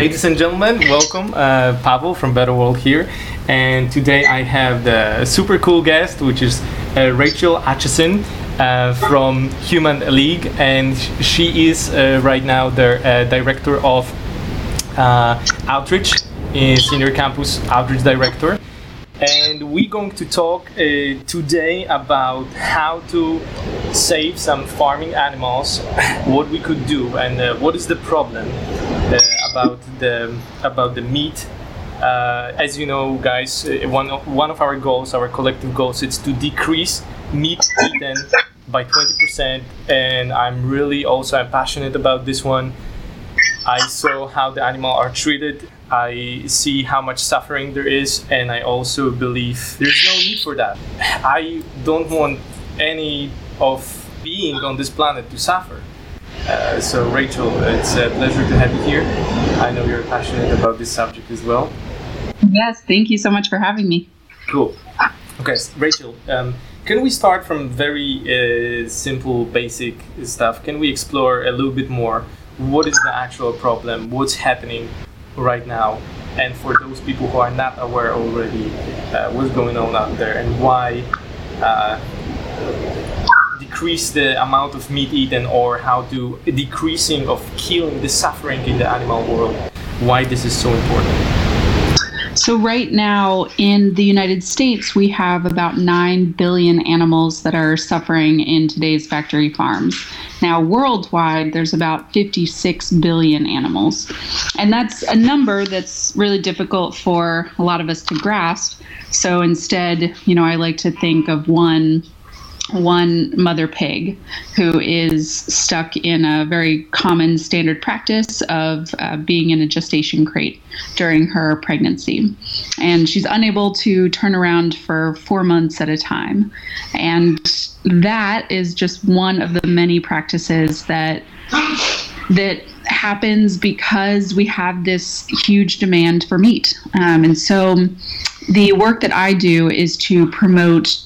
Ladies and gentlemen, welcome. Uh, Pavel from Better World here. And today I have the super cool guest, which is uh, Rachel Atcheson uh, from Humane League. And she is uh, right now the uh, director of uh, outreach Senior Campus Outreach Director. And we're going to talk today about how to save some farming animals, what we could do, and what is the problem about the about the meat. Uh, as you know, guys, uh, one of, one of our goals, our collective goals, is to decrease meat eaten by 20%. And I'm really also I'm passionate about this one. I saw how the animal are treated. I see how much suffering there is, and I also believe there's no need for that. I don't want any of being on this planet to suffer. Uh, so, Rachel, it's a pleasure to have you here. I know you're passionate about this subject as well. Yes, thank you so much for having me. Cool. Okay, Rachel, um, can we start from very uh, simple, basic stuff? Can we explore a little bit more? What is the actual problem? What's happening right now? And for those people who are not aware already, uh, what's going on out there and why decrease the amount of meat eaten or how to decreasing of killing the suffering in the animal world. Why this is so important. So right now in the united states we have about 9 billion animals that are suffering in today's factory farms. Now worldwide there's about 56 billion animals. And that's a number that's really difficult for a lot of us to grasp. So instead you know i like to think of one one mother pig who is stuck in a very common standard practice of uh, being in a gestation crate during her pregnancy. And she's unable to turn around for four months at a time. And that is just one of the many practices that that happens because we have this huge demand for meat. Um, and so the work that I do is to promote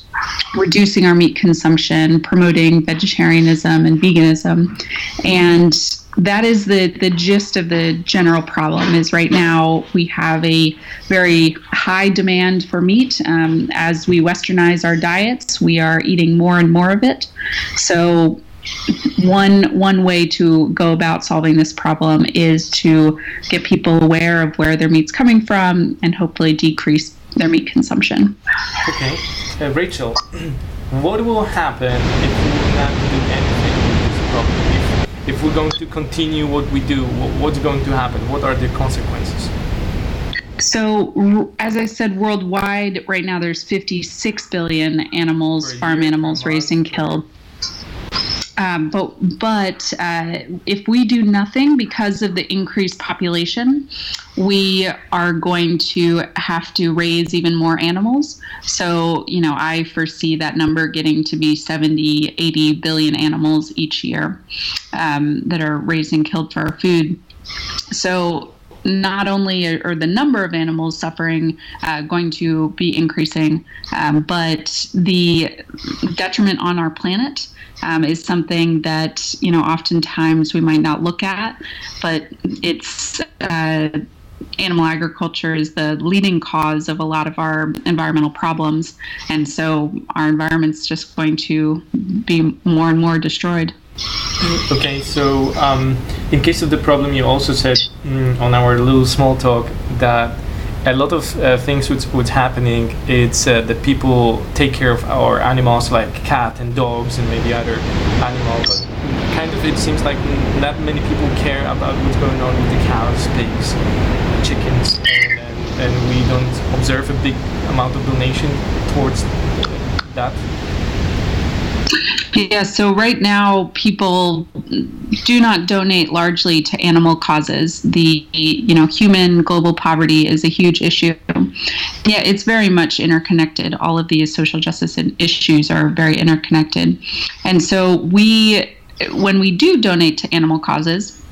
reducing our meat consumption, promoting vegetarianism and veganism. And that is the, the gist of the general problem is right now we have a very high demand for meat um, as we westernize our diets we are eating more and more of it so one one way to go about solving this problem is to get people aware of where their meat's coming from and hopefully decrease their meat consumption. Okay, uh, Rachel, what will happen if we not do anything with this problem? If, if we're going to continue what we do, what's going to happen? What are the consequences? So, as I said, worldwide, right now there's 56 billion animals, farm animals raised and killed. Um, but but uh, if we do nothing because of the increased population, we are going to have to raise even more animals. So, you know, I foresee that number getting to be 70, 80 billion animals each year um, that are raised and killed for our food. So, not only are the number of animals suffering uh, going to be increasing, um, but the detriment on our planet um, is something that you know oftentimes we might not look at, but it's. Uh, animal agriculture is the leading cause of a lot of our environmental problems, and so our environment's just going to be more and more destroyed. Okay, so um, in case of the problem, you also said mm, on our little small talk that a lot of uh, things what's, what's happening. It's uh, that people take care of our animals like cat and dogs and maybe other animals but kind of it seems like not many people care about what's going on with the cows pigs chickens and, and, and we don't observe a big amount of donation towards that yeah, so right now people do not donate largely to animal causes. The you know human global poverty is a huge issue. Yeah, it's very much interconnected. All of these social justice issues are very interconnected, and so we when we do donate to animal causes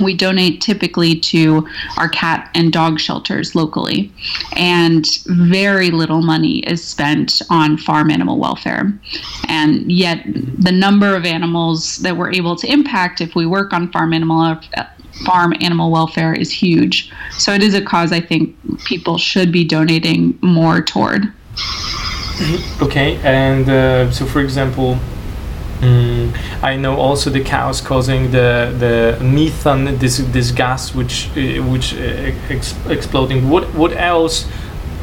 we donate typically to our cat and dog shelters locally, and very little money is spent on farm animal welfare. And yet, the number of animals that we're able to impact if we work on farm animal farm animal welfare is huge. So it is a cause I think people should be donating more toward. Okay, and uh, so for example, Mm, I know also the cows causing the the methane, this this gas which uh, which uh, ex exploding. What what else?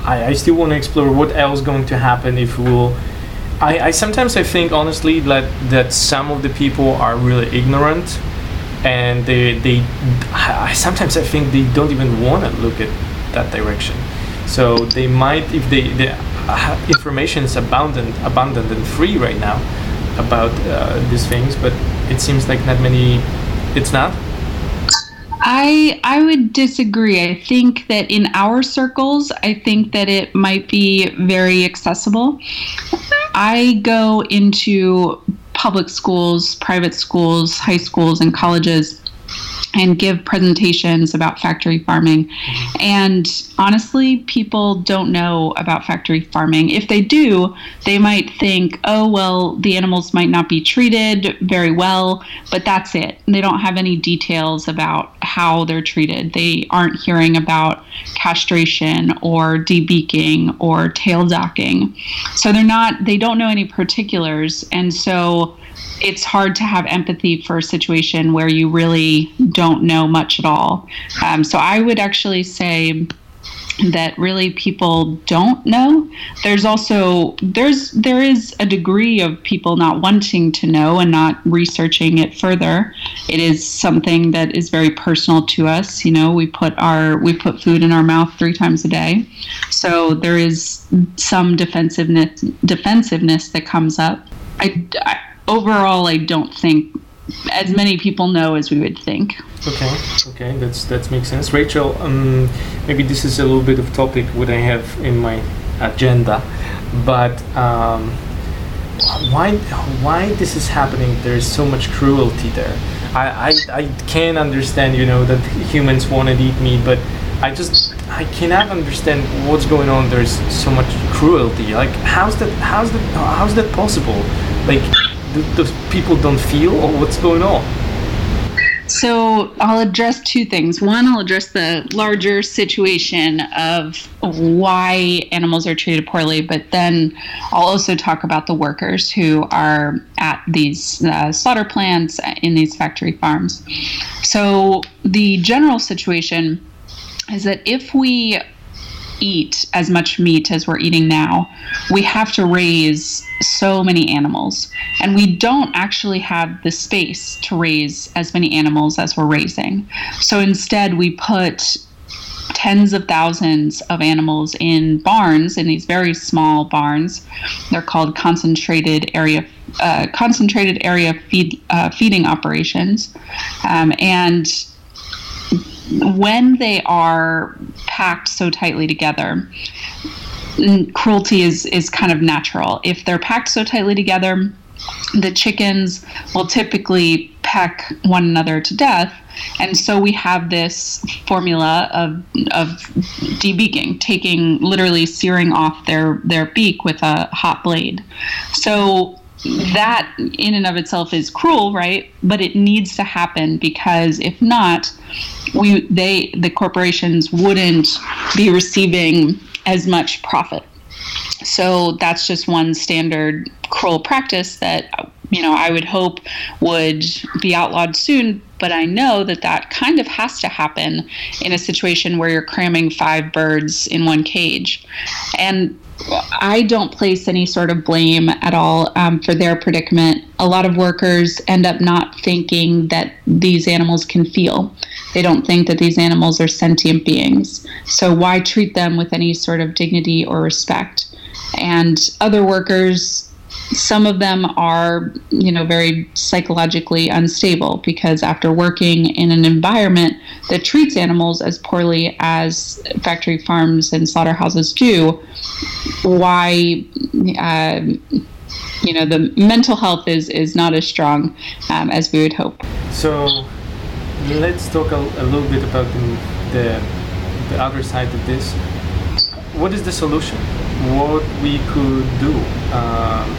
I, I still want to explore what else going to happen if we'll. I, I sometimes I think honestly that that some of the people are really ignorant, and they they. I sometimes I think they don't even want to look at that direction. So they might if they the uh, information is abundant abundant and free right now about uh, these things, but it seems like not many. It's not. I I would disagree. I think that in our circles, I think that it might be very accessible. I go into public schools, private schools, high schools, and colleges and give presentations about factory farming. Mm-hmm. And honestly, people don't know about factory farming. If they do, they might think, oh, well, the animals might not be treated very well, but that's it. They don't have any details about how they're treated. They aren't hearing about castration or debeaking or tail docking. So they're not, they don't know any particulars. And so, it's hard to have empathy for a situation where you really don't know much at all. Um, so I would actually say that really people don't know. There's also there's there is a degree of people not wanting to know and not researching it further. It is something that is very personal to us. You know we put our we put food in our mouth three times a day. So there is some defensiveness defensiveness that comes up. I, I overall, I don't think as many people know as we would think. Okay, okay, that's that makes sense. Rachel, um, maybe this is a little bit of topic what I have in my agenda, but um, why why this is happening? There's so much cruelty there. I, I, I can understand, you know, that humans want to eat meat, but I just I cannot understand what's going on. There's so much cruelty. Like, how's that? How's that? How's that possible? Like, those people don't feel or what's going on? So I'll address two things. One, I'll address the larger situation of why animals are treated poorly, but then I'll also talk about the workers who are at these uh, slaughter plants in these factory farms. So the general situation is that if we eat as much meat as we're eating now, we have to raise so many animals. And we don't actually have the space to raise as many animals as we're raising. So instead, we put tens of thousands of animals in barns, in these very small barns. They're called concentrated area. Uh, concentrated area feed, uh, feeding operations, um, and when they are packed so tightly together, cruelty is is kind of natural. If they're packed so tightly together, the chickens will typically peck one another to death. And so we have this formula of of debeaking, taking literally searing off their their beak with a hot blade. So that in and of itself is cruel, right? But it needs to happen because if not, we they the corporations wouldn't be receiving as much profit. So that's just one standard cruel practice that you know I would hope would be outlawed soon. But I know that that kind of has to happen in a situation where you're cramming five birds in one cage, and I don't place any sort of blame at all um, for their predicament. A lot of workers end up not thinking that these animals can feel. They don't think that these animals are sentient beings. So, why treat them with any sort of dignity or respect? And other workers some of them are you know very psychologically unstable because after working in an environment that treats animals as poorly as factory farms and slaughterhouses do why uh, you know the mental health is is not as strong um, as we would hope so let's talk a, a little bit about the, the, the other side of this what is the solution what we could do um,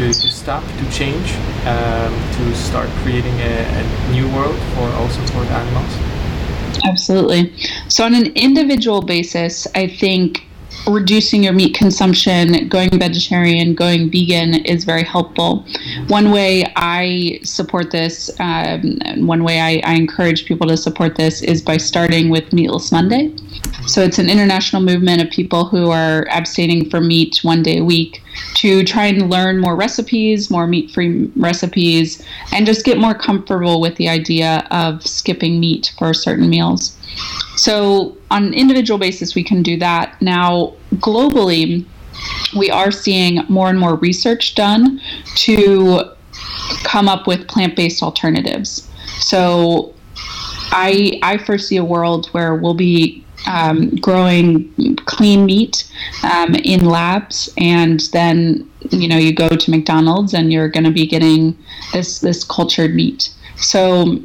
to, to stop, to change, um, to start creating a, a new world for also for the animals? Absolutely. So, on an individual basis, I think reducing your meat consumption, going vegetarian, going vegan is very helpful. One way I support this, um, one way I, I, encourage people to support this is by starting with Meatless Monday. So it's an international movement of people who are abstaining from meat one day a week to try and learn more recipes, more meat free recipes, and just get more comfortable with the idea of skipping meat for certain meals. So, on an individual basis, we can do that. Now, globally, we are seeing more and more research done to come up with plant based alternatives. So, I, I foresee a world where we'll be um, growing clean meat um, in labs, and then you know you go to McDonald's and you're going to be getting this this cultured meat. So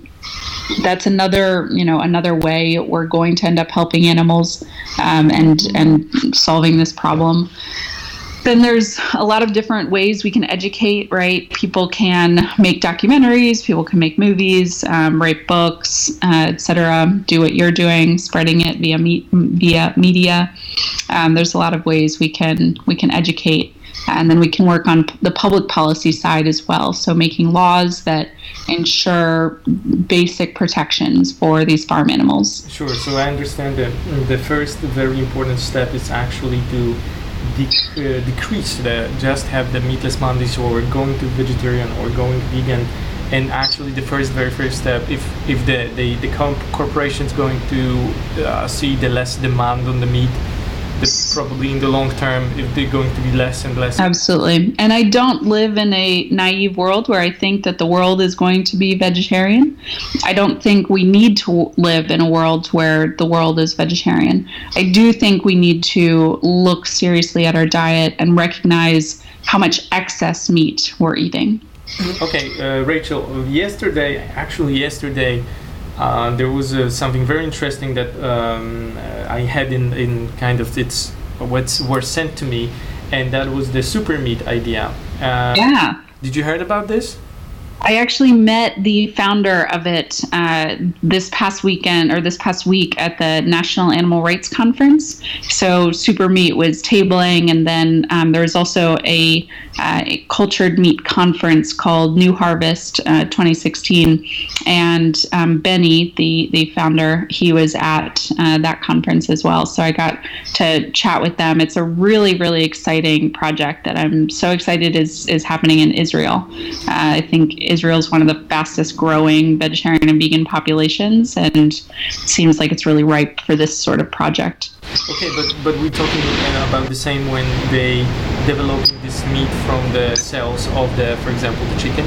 that's another you know another way we're going to end up helping animals um, and and solving this problem. Then there's a lot of different ways we can educate right? People can make documentaries people can make movies um, write books uh, etc do what you're doing spreading it via me- via media. Um, there's a lot of ways we can we can educate and then we can work on the public policy side as well. So making laws that ensure basic protections for these farm animals. Sure. So I understand that the first very important step is actually to uh, decrease the just have the meatless Mondays or going to vegetarian or going vegan. And actually, the first, very first step, if if the the, the comp- corporation is going to uh, see the less demand on the meat, probably in the long term if they're going to be less and less. Absolutely. And I don't live in a naive world where I think that the world is going to be vegetarian. I don't think we need to live in a world where the world is vegetarian. I do think we need to look seriously at our diet and recognize how much excess meat we're eating. Okay, uh, Rachel, yesterday, actually, yesterday, uh, there was uh, something very interesting that um, uh, I had in, in kind of its what's were sent to me, and that was the super meat idea. Uh, yeah. Did you heard about this? I actually met the founder of it uh, this past weekend or this past week at the National Animal Rights Conference. So Super Meat was tabling, and then um, there was also a, uh, a, cultured meat conference called New Harvest uh, 2016. And um, Benny, the the founder, he was at uh, that conference as well. So I got to chat with them. It's a really really exciting project that I'm so excited is is happening in Israel. Uh, I think. Israel is one of the fastest growing vegetarian and vegan populations, and seems like it's really ripe for this sort of project. Okay, but but we're talking about the same when they develop this meat from the cells of the, for example, the chicken.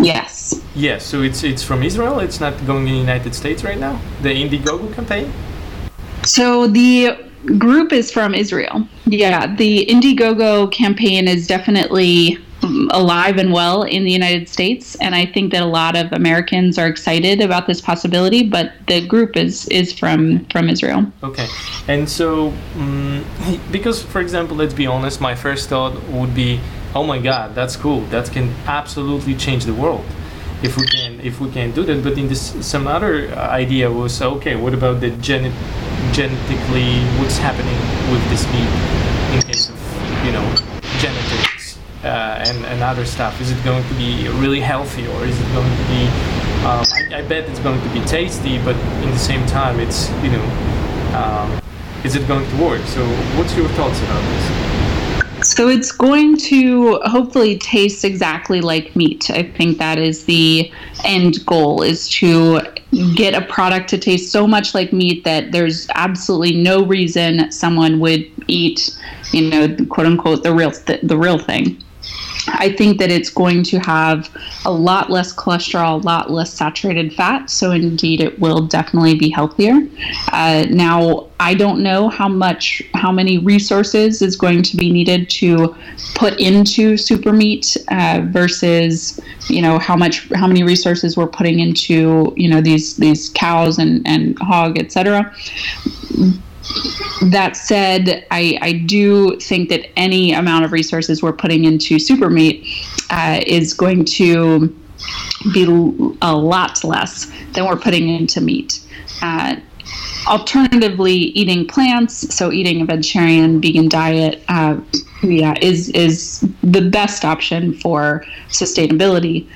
Yes. Yes. So it's it's from Israel. It's not going in the United States right now. The Indiegogo campaign. So the group is from Israel. Yeah, the Indiegogo campaign is definitely alive and well in the United States, and I think that a lot of Americans are excited about this possibility. But the group is is from from Israel. Okay, and so um, because, for example, let's be honest, my first thought would be, oh my God, that's cool. That can absolutely change the world if we can if we can do that. But in this, some other idea was okay. What about the gene- genetically what's happening with this meat in case of you know genetic uh, and, and other stuff? Is it going to be really healthy or is it going to be? Um, I, I, bet it's going to be tasty, but in the same time, it's you know, um, is it going to work? So, what's your thoughts about this? So it's going to hopefully taste exactly like meat. I think that is the end goal is to get a product to taste so much like meat that there's absolutely no reason someone would eat, you know, quote unquote the real th- the real thing. I think that it's going to have a lot less cholesterol, a lot less saturated fat. So, indeed, it will definitely be healthier. Uh, now, I don't know how much, how many resources is going to be needed to put into super meat uh, versus, you know, how much, how many resources we're putting into, you know, these these cows and and hog, etc that said, I, I do think that any amount of resources we're putting into super meat uh, is going to be a lot less than we're putting into meat. Uh, alternatively, eating plants, so eating a vegetarian, vegan diet, uh, yeah, is is the best option for sustainability.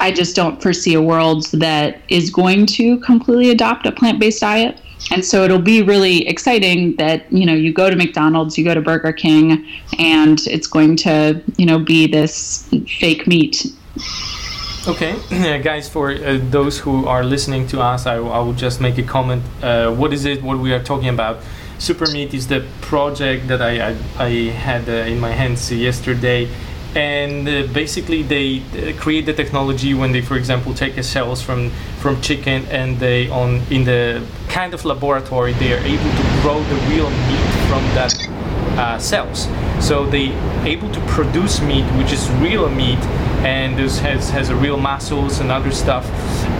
I just don't foresee a world that is going to completely adopt a plant-based diet. And so it'll be really exciting that, you know, you go to McDonald's, you go to Burger King, and it's going to, you know, be this fake meat. Okay, guys, for uh, those who are listening to us, I, I will just make a comment. Uh, what is it, what we are talking about? Super Meat is the project that I, I, I had uh, in my hands yesterday and uh, basically they uh, create the technology when they for example take cells from from chicken and they on in the kind of laboratory they are able to grow the real meat from that uh, cells. So they able to produce meat which is real meat and this has has a real muscles and other stuff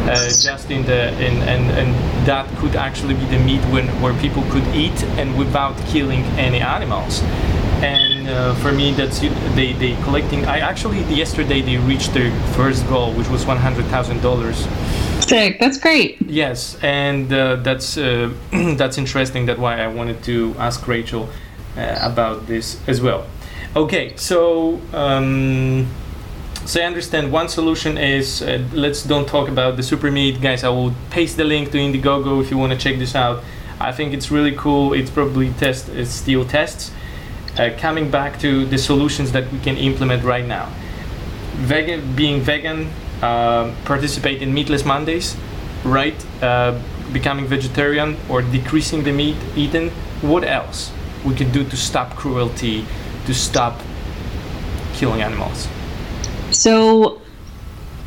uh, just in the in and and that could actually be the meat when where people could eat and without killing any animals and uh, for me that's they they collecting i actually yesterday they reached their first goal which was $100000 sick. That's great. Yes. And uh, that's uh, that's interesting. That why i wanted to ask rachel uh, about this as well. Okay. So um, so I understand one solution is uh, let's don't talk about the super meat guys. I will paste the link to Indiegogo if you want to check this out. I think it's really cool. It's probably test it's still tests uh, coming back to the solutions that we can implement right now. Vegan, being vegan, uh, participate in Meatless Mondays, right? Uh, becoming vegetarian or decreasing the meat eaten. What else we could do to stop cruelty, to stop killing animals? So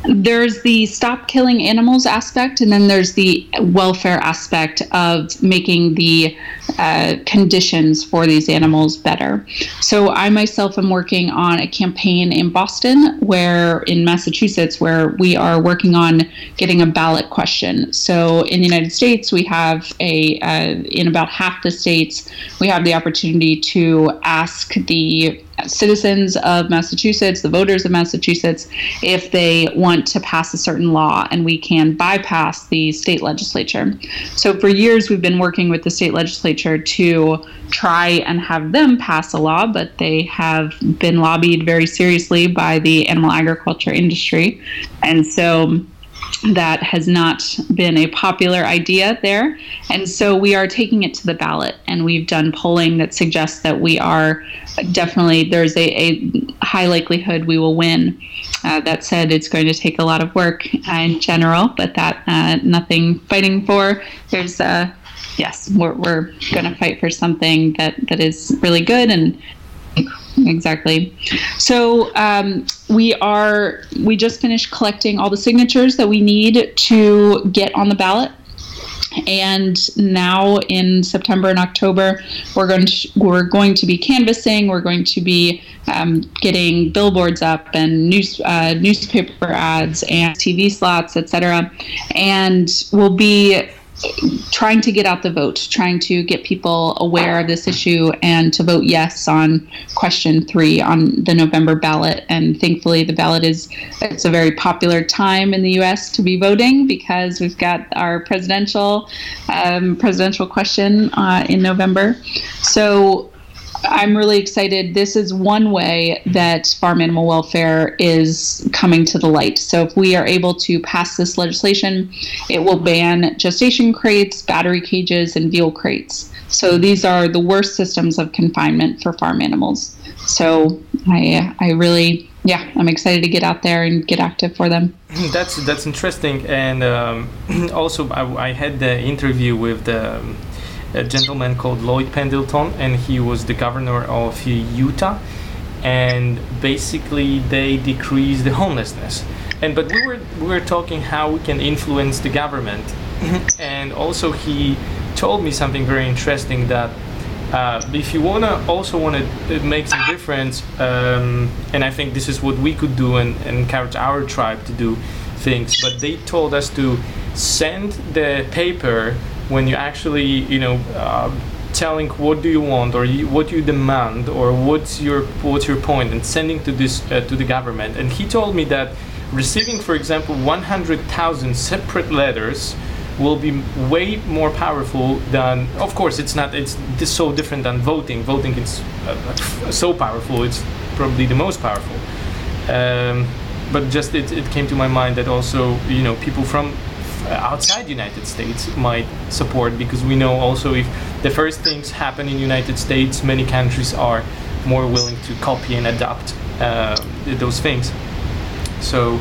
there's the stop killing animals aspect, and then there's the welfare aspect of making the uh, conditions for these animals better. So I myself am working on a campaign in Boston, where in Massachusetts, where we are working on getting a ballot question. So in the United States, we have a uh, in about half the states, we have the opportunity to ask the citizens of Massachusetts, the voters of Massachusetts, if they want to pass a certain law, and we can bypass the state legislature. So for years, we've been working with the state legislature to try and have them pass a law, but they have been lobbied very seriously by the animal agriculture industry. And so that has not been a popular idea there. And so we are taking it to the ballot, and we've done polling that suggests that we are definitely, there's a, a high likelihood we will win. Uh, that said, it's going to take a lot of work in general, but that uh, nothing fighting for. There's uh, yes, we're, we're going to fight for something that, that is really good and exactly. So um, we are we just finished collecting all the signatures that we need to get on the ballot. And now in September and October, we're going to we're going to be canvassing. We're going to be um, getting billboards up and news uh, newspaper ads and TV slots, etc. And we'll be trying to get out the vote, trying to get people aware of this issue and to vote yes on question three on the November ballot. And thankfully, the ballot is it's a very popular time in the U.S. to be voting because we've got our presidential um, presidential question uh, in November. So I'm really excited. This is one way that farm animal welfare is coming to the light. So, if we are able to pass this legislation, it will ban gestation crates, battery cages, and veal crates. So, these are the worst systems of confinement for farm animals. So, I, I really, yeah, I'm excited to get out there and get active for them. That's that's interesting, and um, also I, I, had the interview with the a gentleman called Lloyd Pendleton, and he was the governor of Utah. And basically, they decreased the homelessness. And but we were we were talking how we can influence the government, and also he told me something very interesting that uh, if you wanna also wanna make some difference, um, and I think this is what we could do and, and, encourage our tribe to do things. But they told us to send the paper when you actually you know uh, telling what do you want or you, what you demand or what's your what's your point and sending to this uh, to the government. And he told me that receiving for example 100,000 separate letters will be way more powerful than of course it's not it's so different than voting. Voting is uh, so powerful it's probably the most powerful. Um, but just it, it came to my mind that also you know people from outside United States might support because we know also if the first things happen in United States many countries are more willing to copy and adapt uh, those things. So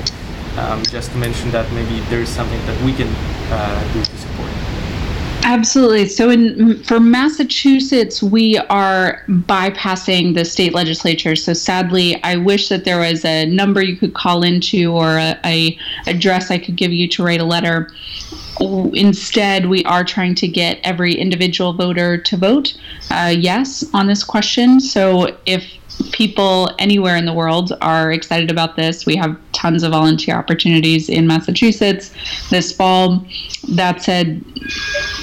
um, just to mention that maybe there's something that we can uh, do to support Absolutely. So, in for Massachusetts, we are bypassing the state legislature. So, sadly, I wish that there was a number you could call into or a, a address I could give you to write a letter. Instead, we are trying to get every individual voter to vote uh, yes on this question. So, if people anywhere in the world are excited about this. We have tons of volunteer opportunities in Massachusetts this fall. That said,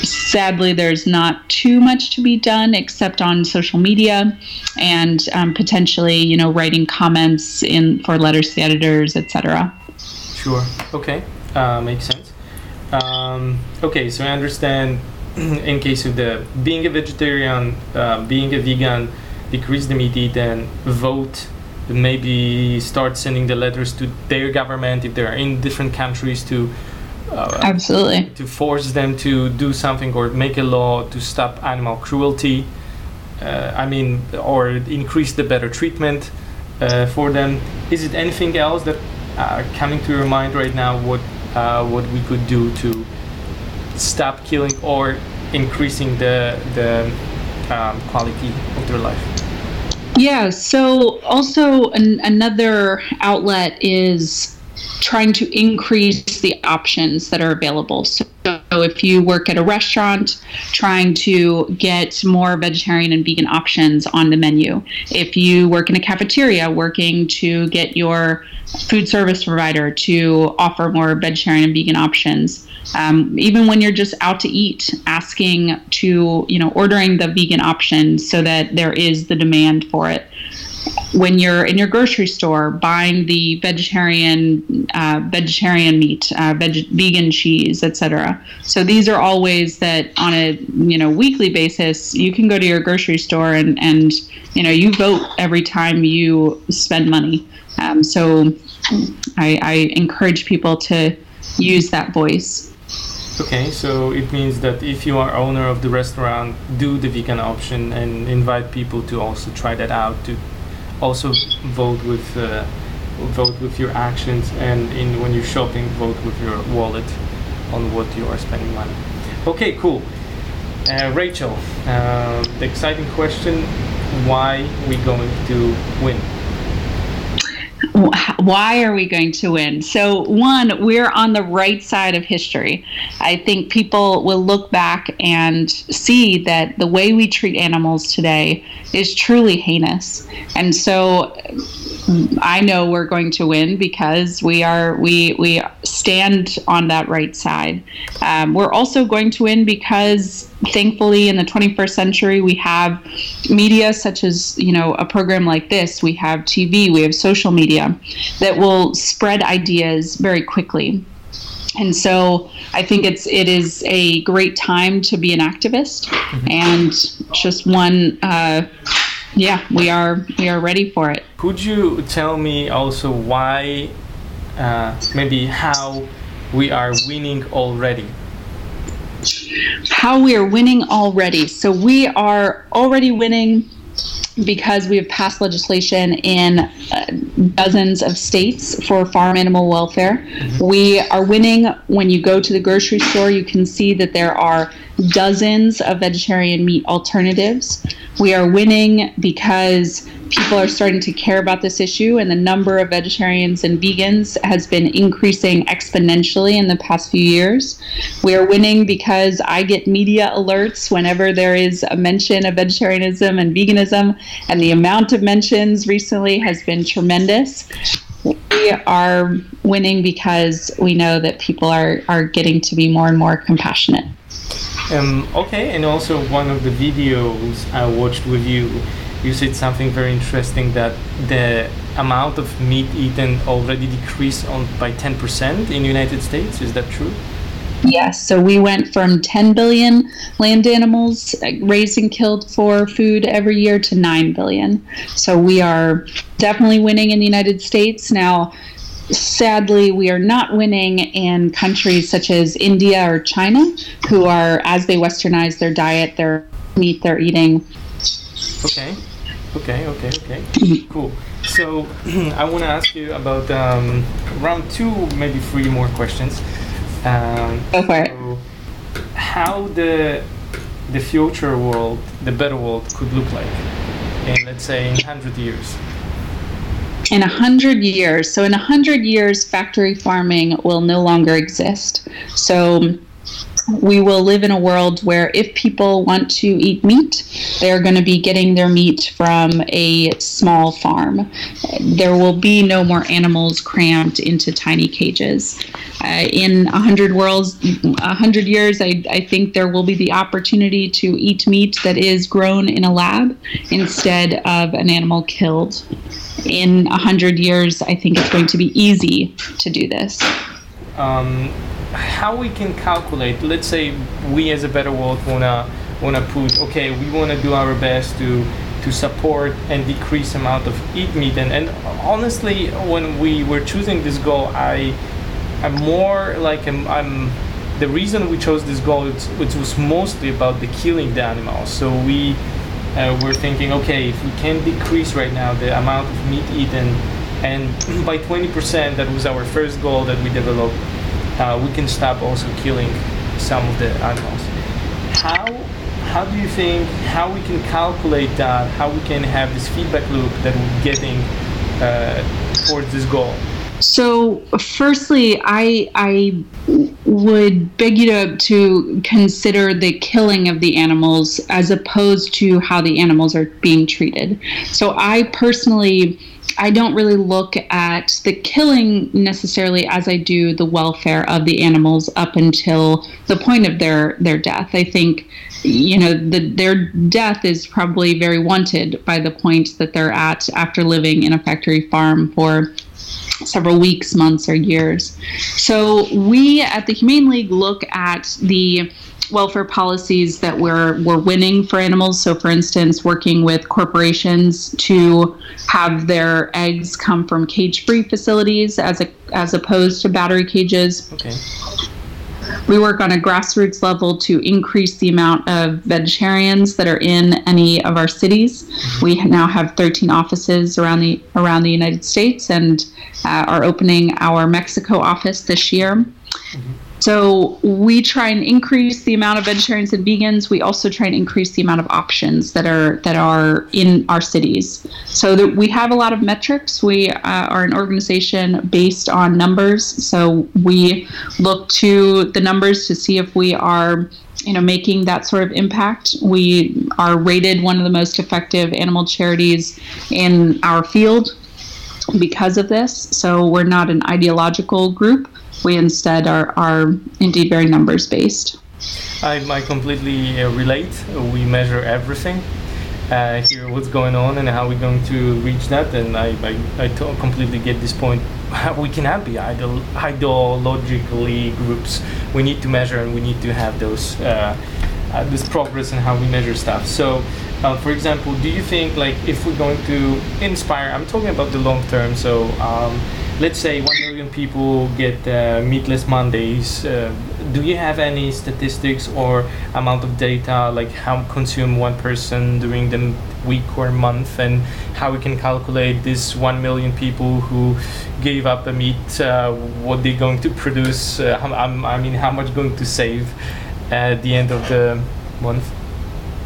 sadly, there's not too much to be done except on social media and um, potentially, you know, writing comments in for letters to the editors, etc. Sure. Okay. Uh, makes sense. Um, okay, so I understand. in case of the being a vegetarian, uh, being a vegan decrease the meat then vote maybe start sending the letters to their government if they're in different countries to uh, absolutely. to force them to do something or make a law to stop animal cruelty uh, i mean or increase the better treatment uh, for them. Is it anything else that uh, coming to your mind right now what uh, what we could do to stop killing or increasing the the um, quality of their life yeah. So also an, another outlet is trying to increase the options that are available. So if you work at a restaurant, trying to get more vegetarian and vegan options on the menu. If you work in a cafeteria, working to get your food service provider to offer more vegetarian and vegan options. Um, even when you're just out to eat, asking to, you know, ordering the vegan options so that there is the demand for it when you're in your grocery store buying the vegetarian uh, vegetarian meat, uh, veg- vegan cheese, etc. So these are all ways that on a you know weekly basis you can go to your grocery store and and you know you vote every time you spend money. Um, so I, I encourage people to use that voice. Okay, so it means that if you are owner of the restaurant, do the vegan option and invite people to also try that out to also vote with uh, vote with your actions and in when you're shopping vote with your wallet on what you are spending money. Okay cool. Uh, Rachel uh, the exciting question why we going to win why are we going to win? So, one, we're on the right side of history. I think people will look back and see that the way we treat animals today is truly heinous. And so, I know we're going to win because we are we we stand on that right side. Um, we're also going to win because thankfully in the 21st century we have media such as you know a program like this. We have TV, we have social media that will spread ideas very quickly. And so I think it's it is a great time to be an activist, mm-hmm. and just one. Uh, yeah, we are we are ready for it. Could you tell me also why, uh, maybe how we are winning already? How we are winning already. So we are already winning because we have passed legislation in uh, dozens of states for farm animal welfare. Mm-hmm. We are winning when you go to the grocery store, you can see that there are dozens of vegetarian meat alternatives. We are winning because people are starting to care about this issue, and the number of vegetarians and vegans has been increasing exponentially in the past few years. We are winning because I get media alerts whenever there is a mention of vegetarianism and veganism, and the amount of mentions recently has been tremendous. We are winning because we know that people are, are getting to be more and more compassionate. Um, okay, and also one of the videos I watched with you, you said something very interesting that the amount of meat eaten already decreased on by 10% in the United States. Is that true? Yes. So we went from 10 billion land animals uh, raised and killed for food every year to 9 billion. So we are definitely winning in the United States. Now, sadly, we are not winning in countries such as India or China, who are, as they westernize their diet, their meat they're eating. Okay. Okay, okay, okay. cool. So I want to ask you about um, round two, maybe three more questions. Um, Go for it. So how the the future world, the better world, could look like in let's say in hundred years. In a hundred years, so in a hundred years, factory farming will no longer exist. So we will live in a world where if people want to eat meat, they're going to be getting their meat from a small farm. There will be no more animals crammed into tiny cages. Uh, in a hundred worlds, a hundred years, I, I think there will be the opportunity to eat meat that is grown in a lab instead of an animal killed. In a hundred years, I think it's going to be easy to do this. Um, how we can calculate let's say we as a better world wanna wanna put okay we want to do our best to to support and decrease amount of eat meat. And, and honestly when we were choosing this goal i i'm more like i'm, I'm the reason we chose this goal it, it was mostly about the killing the animals so we uh, were thinking okay if we can decrease right now the amount of meat eaten and by 20% that was our first goal that we developed uh, we can stop also killing some of the animals. How how do you think how we can calculate that? How we can have this feedback loop that we're getting uh, towards this goal? So, firstly, I I would beg you to to consider the killing of the animals as opposed to how the animals are being treated. So, I personally I don't really look at the killing necessarily as I do the welfare of the animals up until the point of their their death. I think you know the, their death is probably very wanted by the point that they're at after living in a factory farm for several weeks, months, or years. So we at the Humane League look at the welfare policies that we're we're winning for animals. So, for instance, working with corporations to have their eggs come from cage-free facilities as a as opposed to battery cages. Okay. We work on a grassroots level to increase the amount of vegetarians that are in any of our cities. Mm-hmm. We now have 13 offices around the around the United States and uh, are opening our Mexico office this year. Mm-hmm. So we try and increase the amount of vegetarians and vegans. We also try and increase the amount of options that are that are in our cities. So that we have a lot of metrics. We uh, are an organization based on numbers. So we look to the numbers to see if we are you know making that sort of impact we are rated one of the most effective animal charities in our field because of this so we're not an ideological group we instead are, are indeed very numbers based. I, I completely uh, relate. We measure everything. Uh, hear what's going on and how we're going to reach that. And I, I, I t- completely get this point. We cannot be ideologically groups. We need to measure and we need to have those uh, uh, this progress and how we measure stuff. So, uh, for example, do you think like if we're going to inspire? I'm talking about the long term. So. Um, let's say 1 million people get uh, meatless Mondays. Uh, do you have any statistics or amount of data, like how consume one person during the week or month, and how we can calculate this 1 million people who gave up the meat, uh, what they're going to produce? Uh, I mean, how much going to save at the end of the month?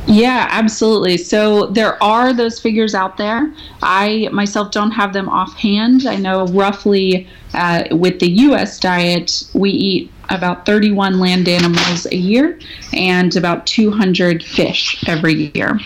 Yeah, absolutely. So there are those figures out there. I myself don't have them offhand. I know roughly uh, with the U.S. diet, we eat about 31 land animals a year and about 200 fish every year.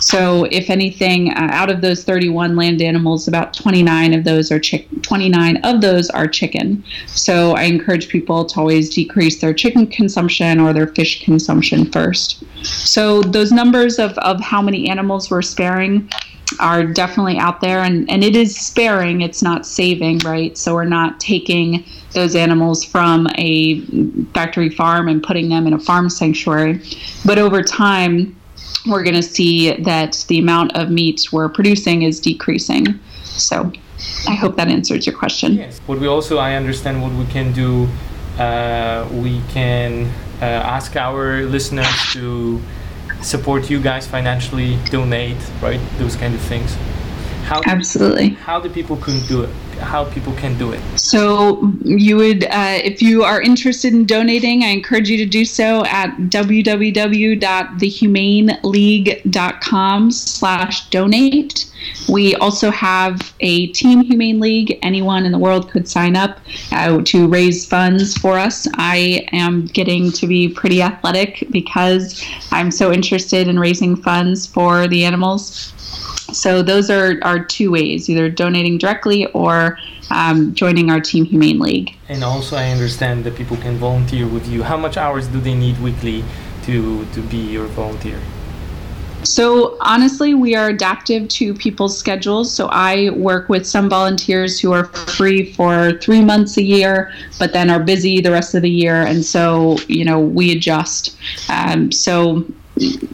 So, if anything, uh, out of those 31 land animals, about 29 of those are chick- 29 of those are chicken. So, I encourage people to always decrease their chicken consumption or their fish consumption first. So, those numbers of, of how many animals we're sparing are definitely out there and, and it is sparing it's not saving right? So we're not taking those animals from a factory farm and putting them in a farm sanctuary. But over time we're going to see that the amount of meat we're producing is decreasing. So i hope that answers your question. Yes. What we also i understand what we can do uh, we can uh, ask our listeners to support you guys financially, donate, right? Those kind of things. How absolutely? How do people can do it? How people can do it? So you would, uh, if you are interested in donating, I encourage you to do so at www.thehumaneleague.com/donate. We also have a Team Humane League. Anyone in the world could sign up uh, to raise funds for us. I am getting to be pretty athletic because I'm so interested in raising funds for the animals. So those are our two ways: either donating directly or um, joining our Team Humane League. And also, I understand that people can volunteer with you. How much hours do they need weekly to to be your volunteer? So, honestly, we are adaptive to people's schedules. So, I work with some volunteers who are free for three months a year, but then are busy the rest of the year. And so, you know, we adjust. Um, so,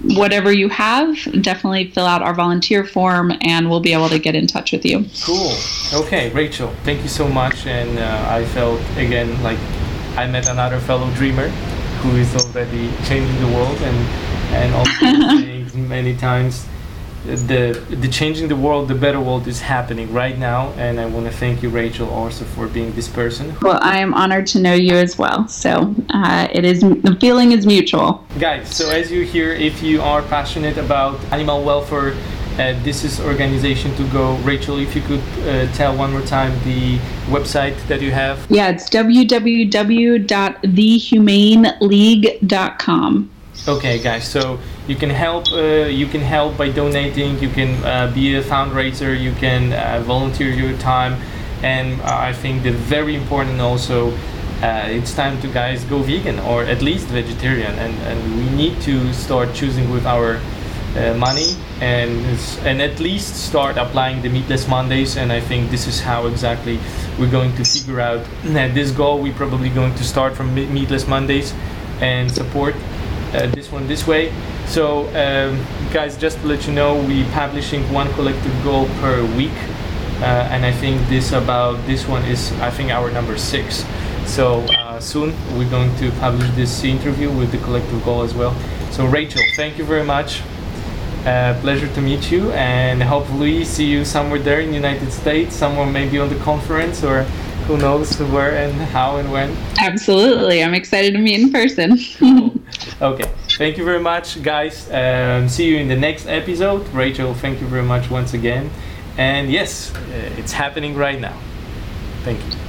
whatever you have, definitely fill out our volunteer form and we'll be able to get in touch with you. Cool. Okay, Rachel, thank you so much. And uh, I felt again like I met another fellow dreamer who is already changing the world and, and also many times the the changing the world, the better world is happening right now, and I want to thank you, Rachel, also for being this person. Well, I am honored to know you as well. So uh, it is the feeling is mutual. Guys, so as you hear, if you are passionate about animal welfare. Uh, this is organization to go. Rachel, if you could uh, tell one more time the website that you have. Yeah, it's www.thehumaneleague.com. Okay, guys. So you can help. Uh, you can help by donating. You can uh, be a fundraiser. You can uh, volunteer your time, and uh, I think the very important also. Uh, it's time to guys go vegan or at least vegetarian, and, and we need to start choosing with our uh, money and and at least start applying the meatless Mondays. And I think this is how exactly we're going to figure out this goal. We're probably going to start from meatless Mondays and support this one this way. So um, guys, just to let you know, we publishing one collective goal per week, uh, and I think this about this one is I think our number six. So uh, soon we're going to publish this interview with the collective goal as well. So Rachel, thank you very much. Uh, pleasure to meet you, and hopefully see you somewhere there in the United States, somewhere maybe on the conference or who knows where and how and when. Absolutely, I'm excited to meet in person. Okay, thank you very much, guys. Um, see you in the next episode. Rachel, thank you very much once again. And yes, uh, it's happening right now. Thank you.